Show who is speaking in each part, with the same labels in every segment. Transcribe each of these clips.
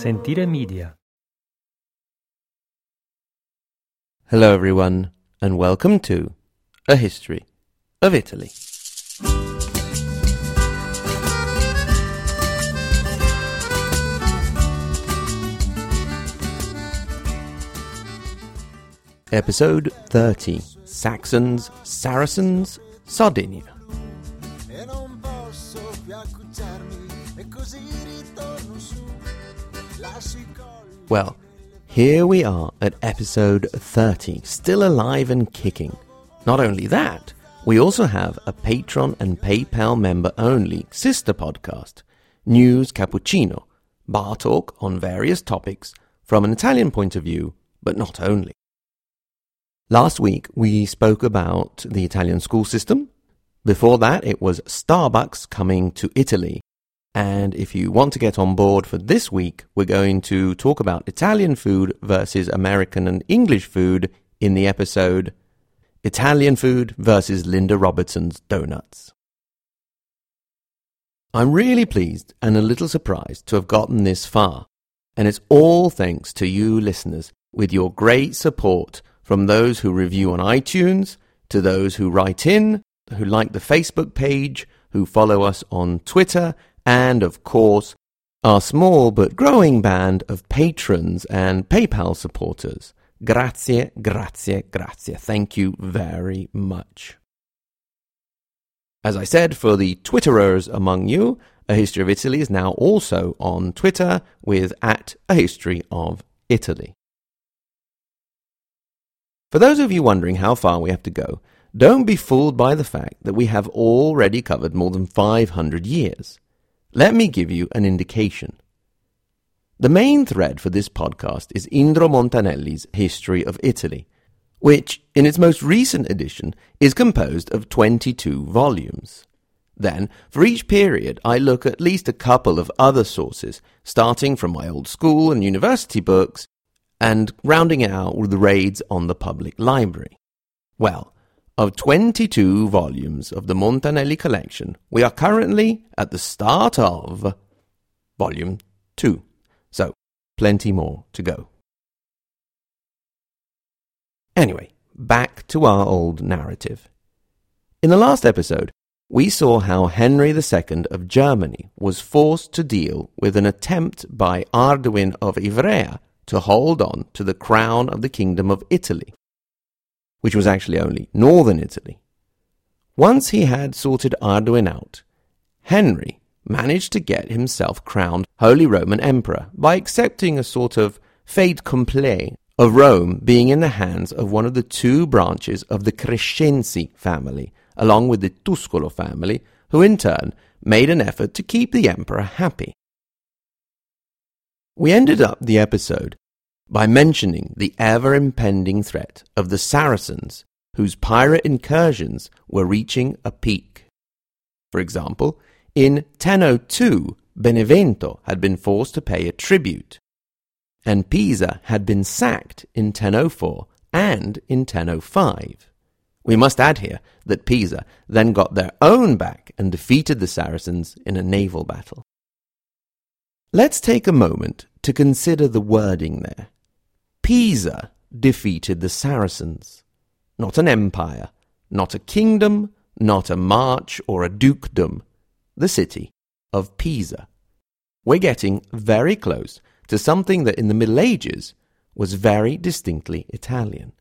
Speaker 1: Sentire Media.
Speaker 2: Hello, everyone, and welcome to A History of Italy. Episode 30 Saxons, Saracens, Sardinia. Well, here we are at episode 30, still alive and kicking. Not only that, we also have a Patreon and PayPal member only sister podcast, News Cappuccino, bar talk on various topics from an Italian point of view, but not only. Last week we spoke about the Italian school system. Before that, it was Starbucks coming to Italy. And if you want to get on board for this week, we're going to talk about Italian food versus American and English food in the episode Italian food versus Linda Robertson's donuts. I'm really pleased and a little surprised to have gotten this far, and it's all thanks to you listeners with your great support from those who review on iTunes to those who write in, who like the Facebook page, who follow us on Twitter, and of course, our small but growing band of patrons and PayPal supporters. Grazie, grazie, grazie. Thank you very much. As I said, for the Twitterers among you, A History of Italy is now also on Twitter with at A History of Italy. For those of you wondering how far we have to go, don't be fooled by the fact that we have already covered more than 500 years. Let me give you an indication. The main thread for this podcast is Indro Montanelli's History of Italy, which, in its most recent edition, is composed of 22 volumes. Then, for each period, I look at least a couple of other sources, starting from my old school and university books, and rounding out with raids on the public library. Well, of 22 volumes of the Montanelli collection, we are currently at the start of volume 2. So, plenty more to go. Anyway, back to our old narrative. In the last episode, we saw how Henry II of Germany was forced to deal with an attempt by Arduin of Ivrea to hold on to the crown of the Kingdom of Italy, which was actually only northern Italy. Once he had sorted Arduin out, Henry managed to get himself crowned Holy Roman Emperor by accepting a sort of fait accompli of Rome being in the hands of one of the two branches of the Crescenzi family, along with the Tuscolo family, who in turn made an effort to keep the emperor happy. We ended up the episode by mentioning the ever impending threat of the Saracens, whose pirate incursions were reaching a peak. For example, in 1002, Benevento had been forced to pay a tribute, and Pisa had been sacked in 1004 and in 1005. We must add here that Pisa then got their own back and defeated the Saracens in a naval battle. Let's take a moment to consider the wording there. Pisa defeated the Saracens. Not an empire, not a kingdom, not a march or a dukedom. The city of Pisa. We're getting very close to something that in the Middle Ages was very distinctly Italian.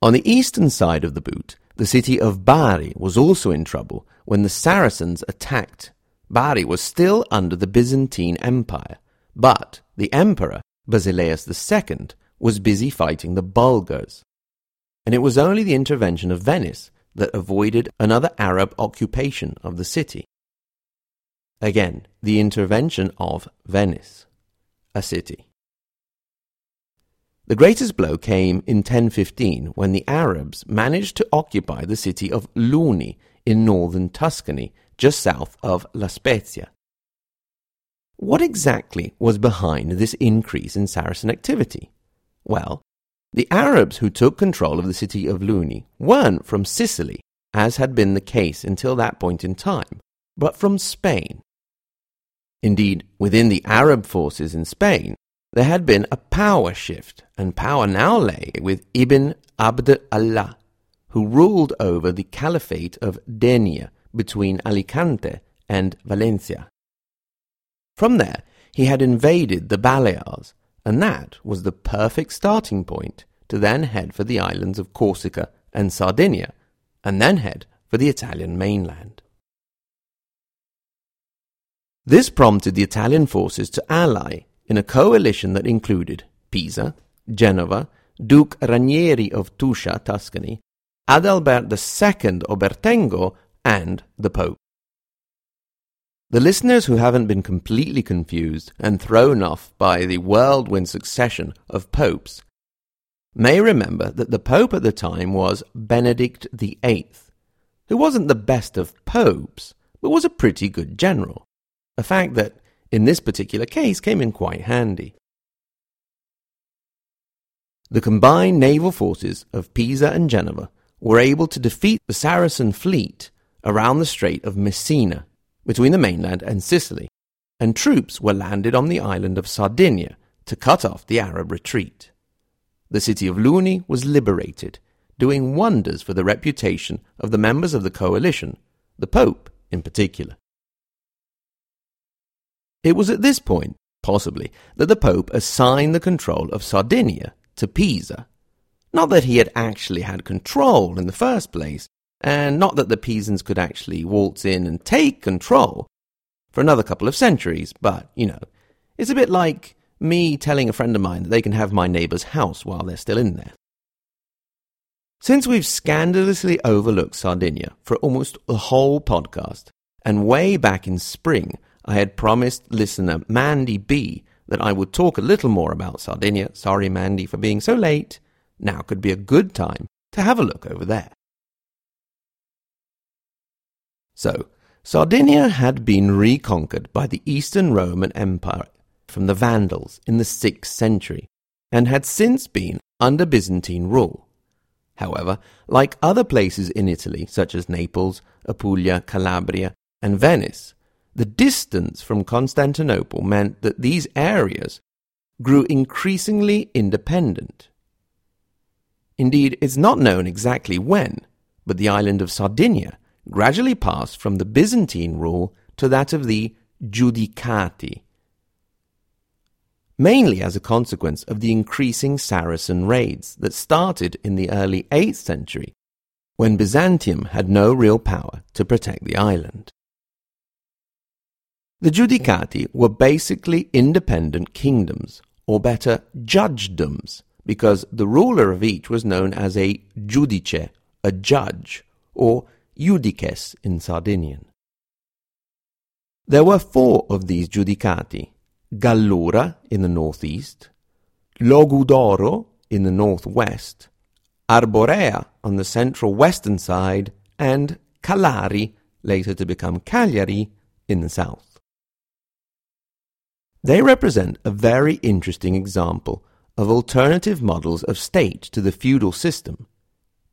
Speaker 2: On the eastern side of the boot, the city of Bari was also in trouble when the Saracens attacked. Bari was still under the Byzantine Empire, but the emperor, Basileus II, was busy fighting the Bulgars. And it was only the intervention of Venice that avoided another Arab occupation of the city. Again, the intervention of Venice, a city. The greatest blow came in 1015 when the Arabs managed to occupy the city of Luni in northern Tuscany, just south of La Spezia. What exactly was behind this increase in Saracen activity? Well, the Arabs who took control of the city of Luni weren't from Sicily, as had been the case until that point in time, but from Spain. Indeed, within the Arab forces in Spain, there had been a power shift, and power now lay with Ibn Abd Allah, who ruled over the Caliphate of Denia between Alicante and Valencia. From there, he had invaded the Balears, and that was the perfect starting point to then head for the islands of Corsica and Sardinia, and then head for the Italian mainland. This prompted the Italian forces to ally in a coalition that included Pisa, Genova, Duke Ranieri of Tuscia, Tuscany, Adalbert II of Bertengo, and the Pope. The listeners who haven't been completely confused and thrown off by the whirlwind succession of popes may remember that the pope at the time was Benedict VIII, who wasn't the best of popes, but was a pretty good general, a fact that, in this particular case, came in quite handy. The combined naval forces of Pisa and Genova were able to defeat the Saracen fleet around the Strait of Messina between the mainland and Sicily, and troops were landed on the island of Sardinia to cut off the Arab retreat. The city of Luni was liberated, doing wonders for the reputation of the members of the coalition, the Pope in particular. It was at this point, possibly, that the Pope assigned the control of Sardinia to Pisa. Not that he had actually had control in the first place, and not that the Pisans could actually waltz in and take control for another couple of centuries, but, you know, it's a bit like me telling a friend of mine that they can have my neighbour's house while they're still in there. Since we've scandalously overlooked Sardinia for almost the whole podcast, and way back in spring I had promised listener Mandy B that I would talk a little more about Sardinia, sorry Mandy for being so late, now could be a good time to have a look over there. So, Sardinia had been reconquered by the Eastern Roman Empire from the Vandals in the 6th century and had since been under Byzantine rule. However, like other places in Italy, such as Naples, Apulia, Calabria, and Venice, the distance from Constantinople meant that these areas grew increasingly independent. Indeed, it's not known exactly when, but the island of Sardinia gradually passed from the Byzantine rule to that of the Giudicati, mainly as a consequence of the increasing Saracen raids that started in the early 8th century, when Byzantium had no real power to protect the island. The Giudicati were basically independent kingdoms, or better, judgedoms, because the ruler of each was known as a giudice, a judge, or judices in Sardinian. There were four of these giudicati Gallura in the northeast, Logudoro in the northwest, Arborea on the central western side, and Calari, later to become Cagliari, in the south. They represent a very interesting example of alternative models of state to the feudal system.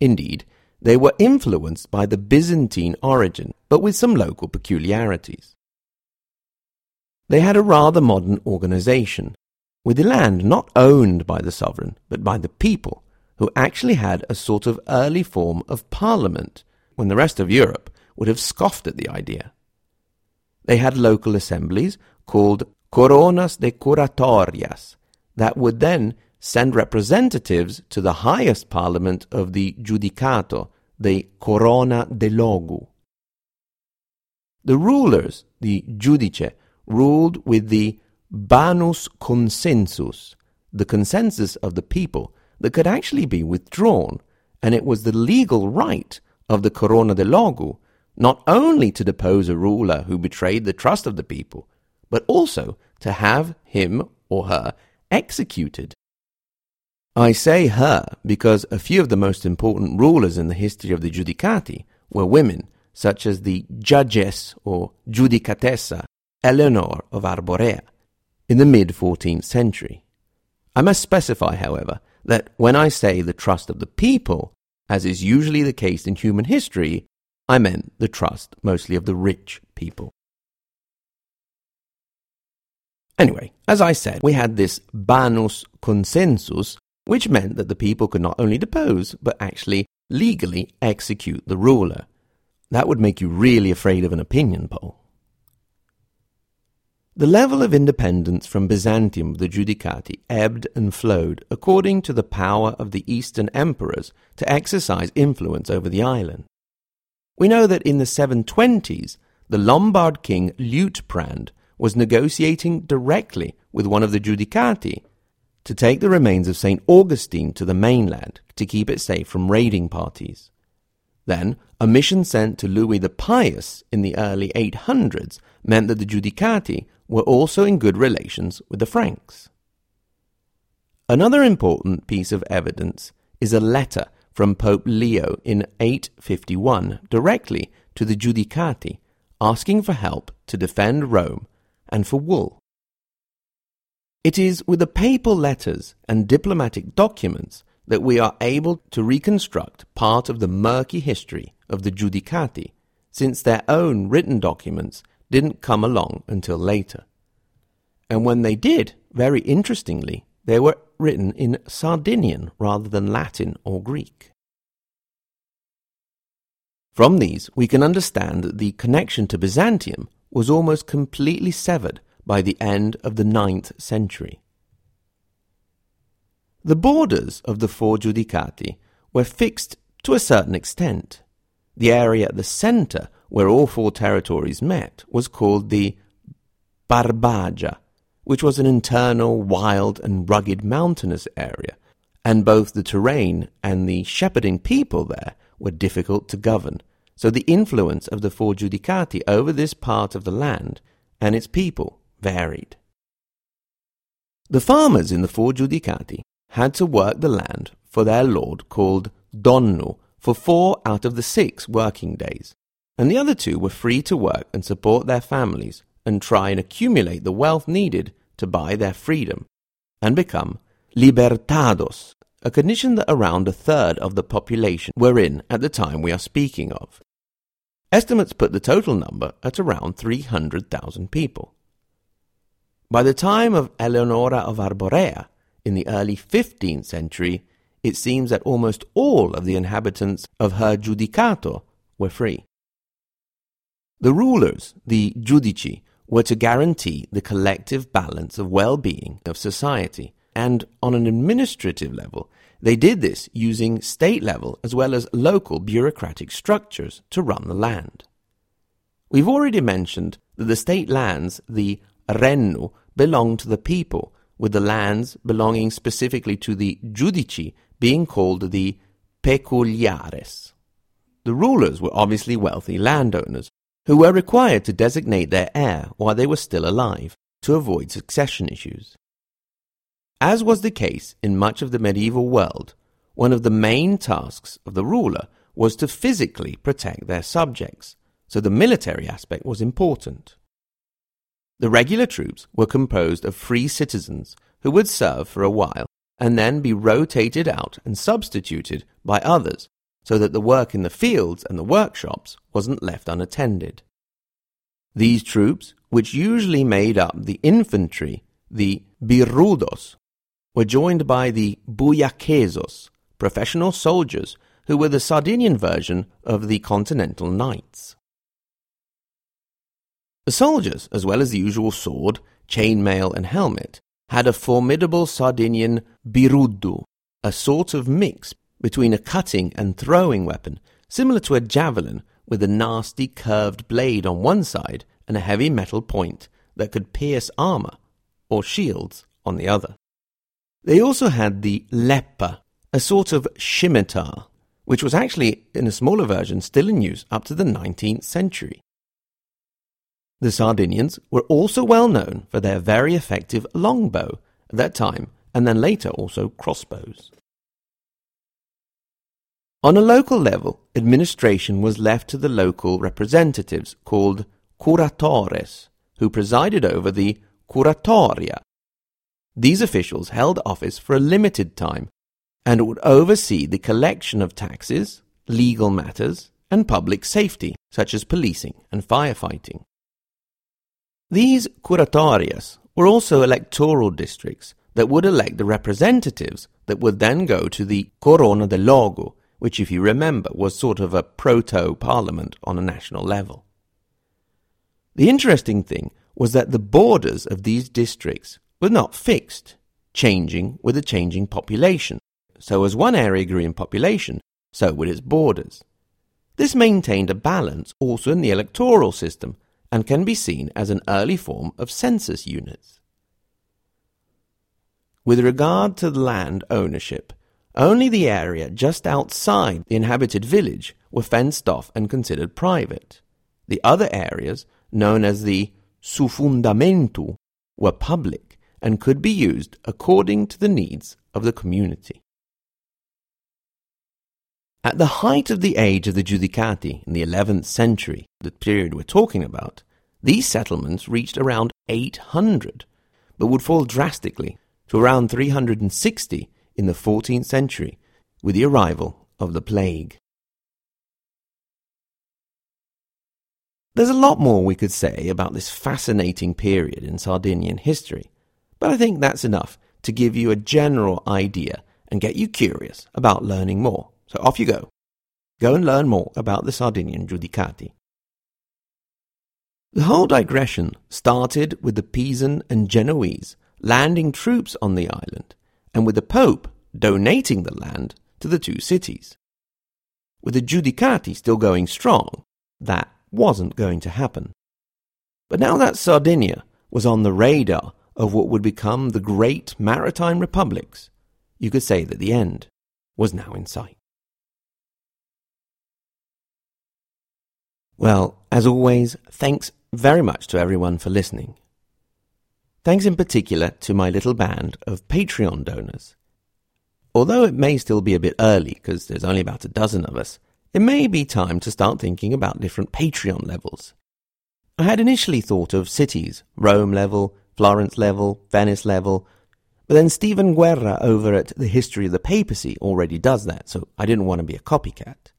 Speaker 2: Indeed, they were influenced by the Byzantine origin, but with some local peculiarities. They had a rather modern organization, with the land not owned by the sovereign, but by the people, who actually had a sort of early form of parliament, when the rest of Europe would have scoffed at the idea. They had local assemblies called coronas de curatorias that would then send representatives to the highest parliament of the Giudicato, the Corona de Logu. The rulers, the Giudice, ruled with the Bannus Consensus, the consensus of the people that could actually be withdrawn, and it was the legal right of the Corona de Logu not only to depose a ruler who betrayed the trust of the people, but also to have him or her executed. I say her because a few of the most important rulers in the history of the Giudicati were women, such as the judges or giudicatessa Eleanor of Arborea in the mid 14th century. I must specify, however, that when I say the trust of the people, as is usually the case in human history, I meant the trust mostly of the rich people. Anyway, as I said, we had this bannus consensus, which meant that the people could not only depose, but actually legally execute the ruler. That would make you really afraid of an opinion poll. The level of independence from Byzantium of the Giudicati ebbed and flowed according to the power of the Eastern emperors to exercise influence over the island. We know that in the 720s, the Lombard king Liutprand was negotiating directly with one of the Giudicati to take the remains of St. Augustine to the mainland to keep it safe from raiding parties. Then, a mission sent to Louis the Pious in the early 800s meant that the Giudicati were also in good relations with the Franks. Another important piece of evidence is a letter from Pope Leo in 851 directly to the Giudicati asking for help to defend Rome and for wool. It is with the papal letters and diplomatic documents that we are able to reconstruct part of the murky history of the Giudicati, since their own written documents didn't come along until later. And when they did, very interestingly, they were written in Sardinian rather than Latin or Greek. From these, we can understand that the connection to Byzantium was almost completely severed by the end of the ninth century. The borders of the four Giudicati were fixed to a certain extent. The area at the centre where all four territories met was called the Barbagia, which was an internal, wild, and rugged mountainous area, and both the terrain and the shepherding people there were difficult to govern. So the influence of the four Giudicati over this part of the land and its people varied. The farmers in the four Giudicati had to work the land for their lord called Donnu for four out of the six working days, and the other two were free to work and support their families and try and accumulate the wealth needed to buy their freedom and become libertados, a condition that around a third of the population were in at the time we are speaking of. Estimates put the total number at around 300,000 people. By the time of Eleonora of Arborea, in the early 15th century, it seems that almost all of the inhabitants of her giudicato were free. The rulers, the judici, were to guarantee the collective balance of well-being of society, and on an administrative level, they did this using state level as well as local bureaucratic structures to run the land. We've already mentioned that the state lands, the rennu, belonged to the people, with the lands belonging specifically to the judici being called the peculiares. The rulers were obviously wealthy landowners who were required to designate their heir while they were still alive to avoid succession issues. As was the case in much of the medieval world, one of the main tasks of the ruler was to physically protect their subjects, so the military aspect was important. The regular troops were composed of free citizens who would serve for a while and then be rotated out and substituted by others so that the work in the fields and the workshops wasn't left unattended. These troops, which usually made up the infantry, the birrudos, were joined by the buyaquesos, professional soldiers who were the Sardinian version of the Continental Knights. The soldiers, as well as the usual sword, chainmail, and helmet, had a formidable Sardinian biruddu, a sort of mix between a cutting and throwing weapon, similar to a javelin with a nasty curved blade on one side and a heavy metal point that could pierce armor or shields on the other. They also had the leppa, a sort of scimitar, which was actually, in a smaller version, still in use up to the 19th century. The Sardinians were also well known for their very effective longbow at that time, and then later also crossbows. On a local level, administration was left to the local representatives called curatores, who presided over the curatoria, these officials held office for a limited time and would oversee the collection of taxes, legal matters, and public safety, such as policing and firefighting. These curatorias were also electoral districts that would elect the representatives that would then go to the Corona de Logu, which, if you remember, was sort of a proto parliament on a national level. The interesting thing was that the borders of these districts were not fixed, changing with a changing population. So, as one area grew in population, so would its borders. This maintained a balance also in the electoral system and can be seen as an early form of census units. With regard to land ownership, only the area just outside the inhabited village were fenced off and considered private. The other areas, known as the sufundamento, were public and could be used according to the needs of the community. At the height of the age of the Giudicati in the 11th century, the period we're talking about, these settlements reached around 800, but would fall drastically to around 360 in the 14th century with the arrival of the plague. There's a lot more we could say about this fascinating period in Sardinian history, but I think that's enough to give you a general idea and get you curious about learning more. So off you go. Go and learn more about the Sardinian Giudicati. The whole digression started with the Pisan and Genoese landing troops on the island, and with the Pope donating the land to the two cities. With the Giudicati still going strong, that wasn't going to happen. But now that Sardinia was on the radar of what would become the great maritime republics, you could say that the end was now in sight. Well, as always, thanks very much to everyone for listening. Thanks in particular to my little band of Patreon donors. Although it may still be a bit early because there's only about a dozen of us, it may be time to start thinking about different Patreon levels. I had initially thought of cities, Rome level, Florence level, Venice level, but then Stephen Guerra over at The History of the Papacy already does that, so I didn't want to be a copycat.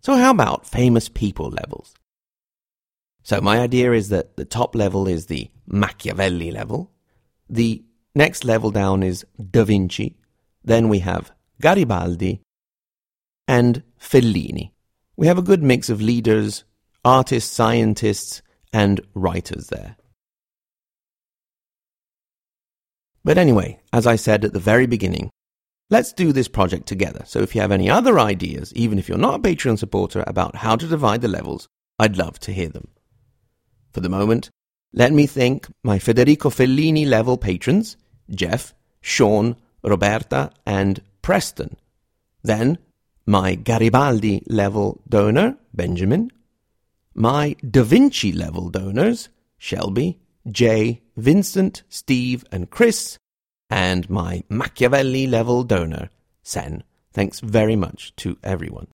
Speaker 2: So how about famous people levels? So my idea is that the top level is the Machiavelli level. The next level down is Da Vinci. Then we have Garibaldi and Fellini. We have a good mix of leaders, artists, scientists, and writers there. But anyway, as I said at the very beginning, let's do this project together. So if you have any other ideas, even if you're not a Patreon supporter, about how to divide the levels, I'd love to hear them. For the moment, let me thank my Federico Fellini level patrons, Jeff, Sean, Roberta, and Preston. Then, my Garibaldi level donor, Benjamin. My Da Vinci level donors, Shelby, Jay, Vincent, Steve, and Chris. And my Machiavelli level donor, Sen. Thanks very much to everyone.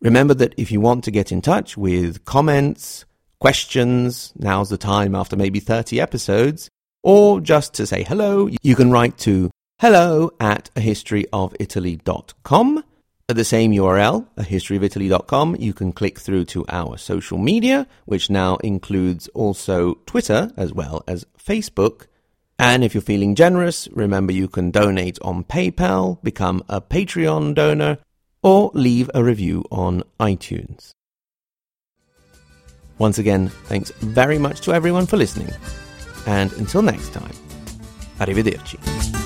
Speaker 2: Remember that if you want to get in touch with comments, questions, now's the time after maybe 30 episodes, or just to say hello, you can write to hello at a historyofitaly.com. At the same URL, a historyofitaly.com, you can click through to our social media, which now includes also Twitter as well as Facebook. And if you're feeling generous, remember you can donate on PayPal, become a Patreon donor, or leave a review on iTunes. Once again, thanks very much to everyone for listening, and until next time, arrivederci.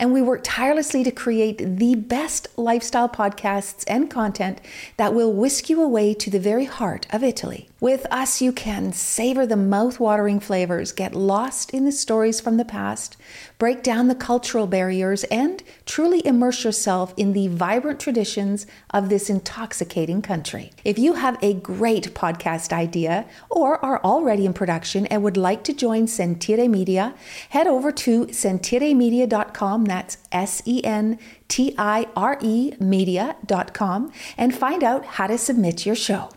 Speaker 3: and we work tirelessly to create the best lifestyle podcasts and content that will whisk you away to the very heart of Italy. With us, you can savor the mouth-watering flavors, get lost in the stories from the past, break down the cultural barriers, and truly immerse yourself in the vibrant traditions of this intoxicating country. If you have a great podcast idea or are already in production and would like to join Sentire Media, head over to sentiremedia.com. That's S E N T I R E media.com and find out how to submit your show.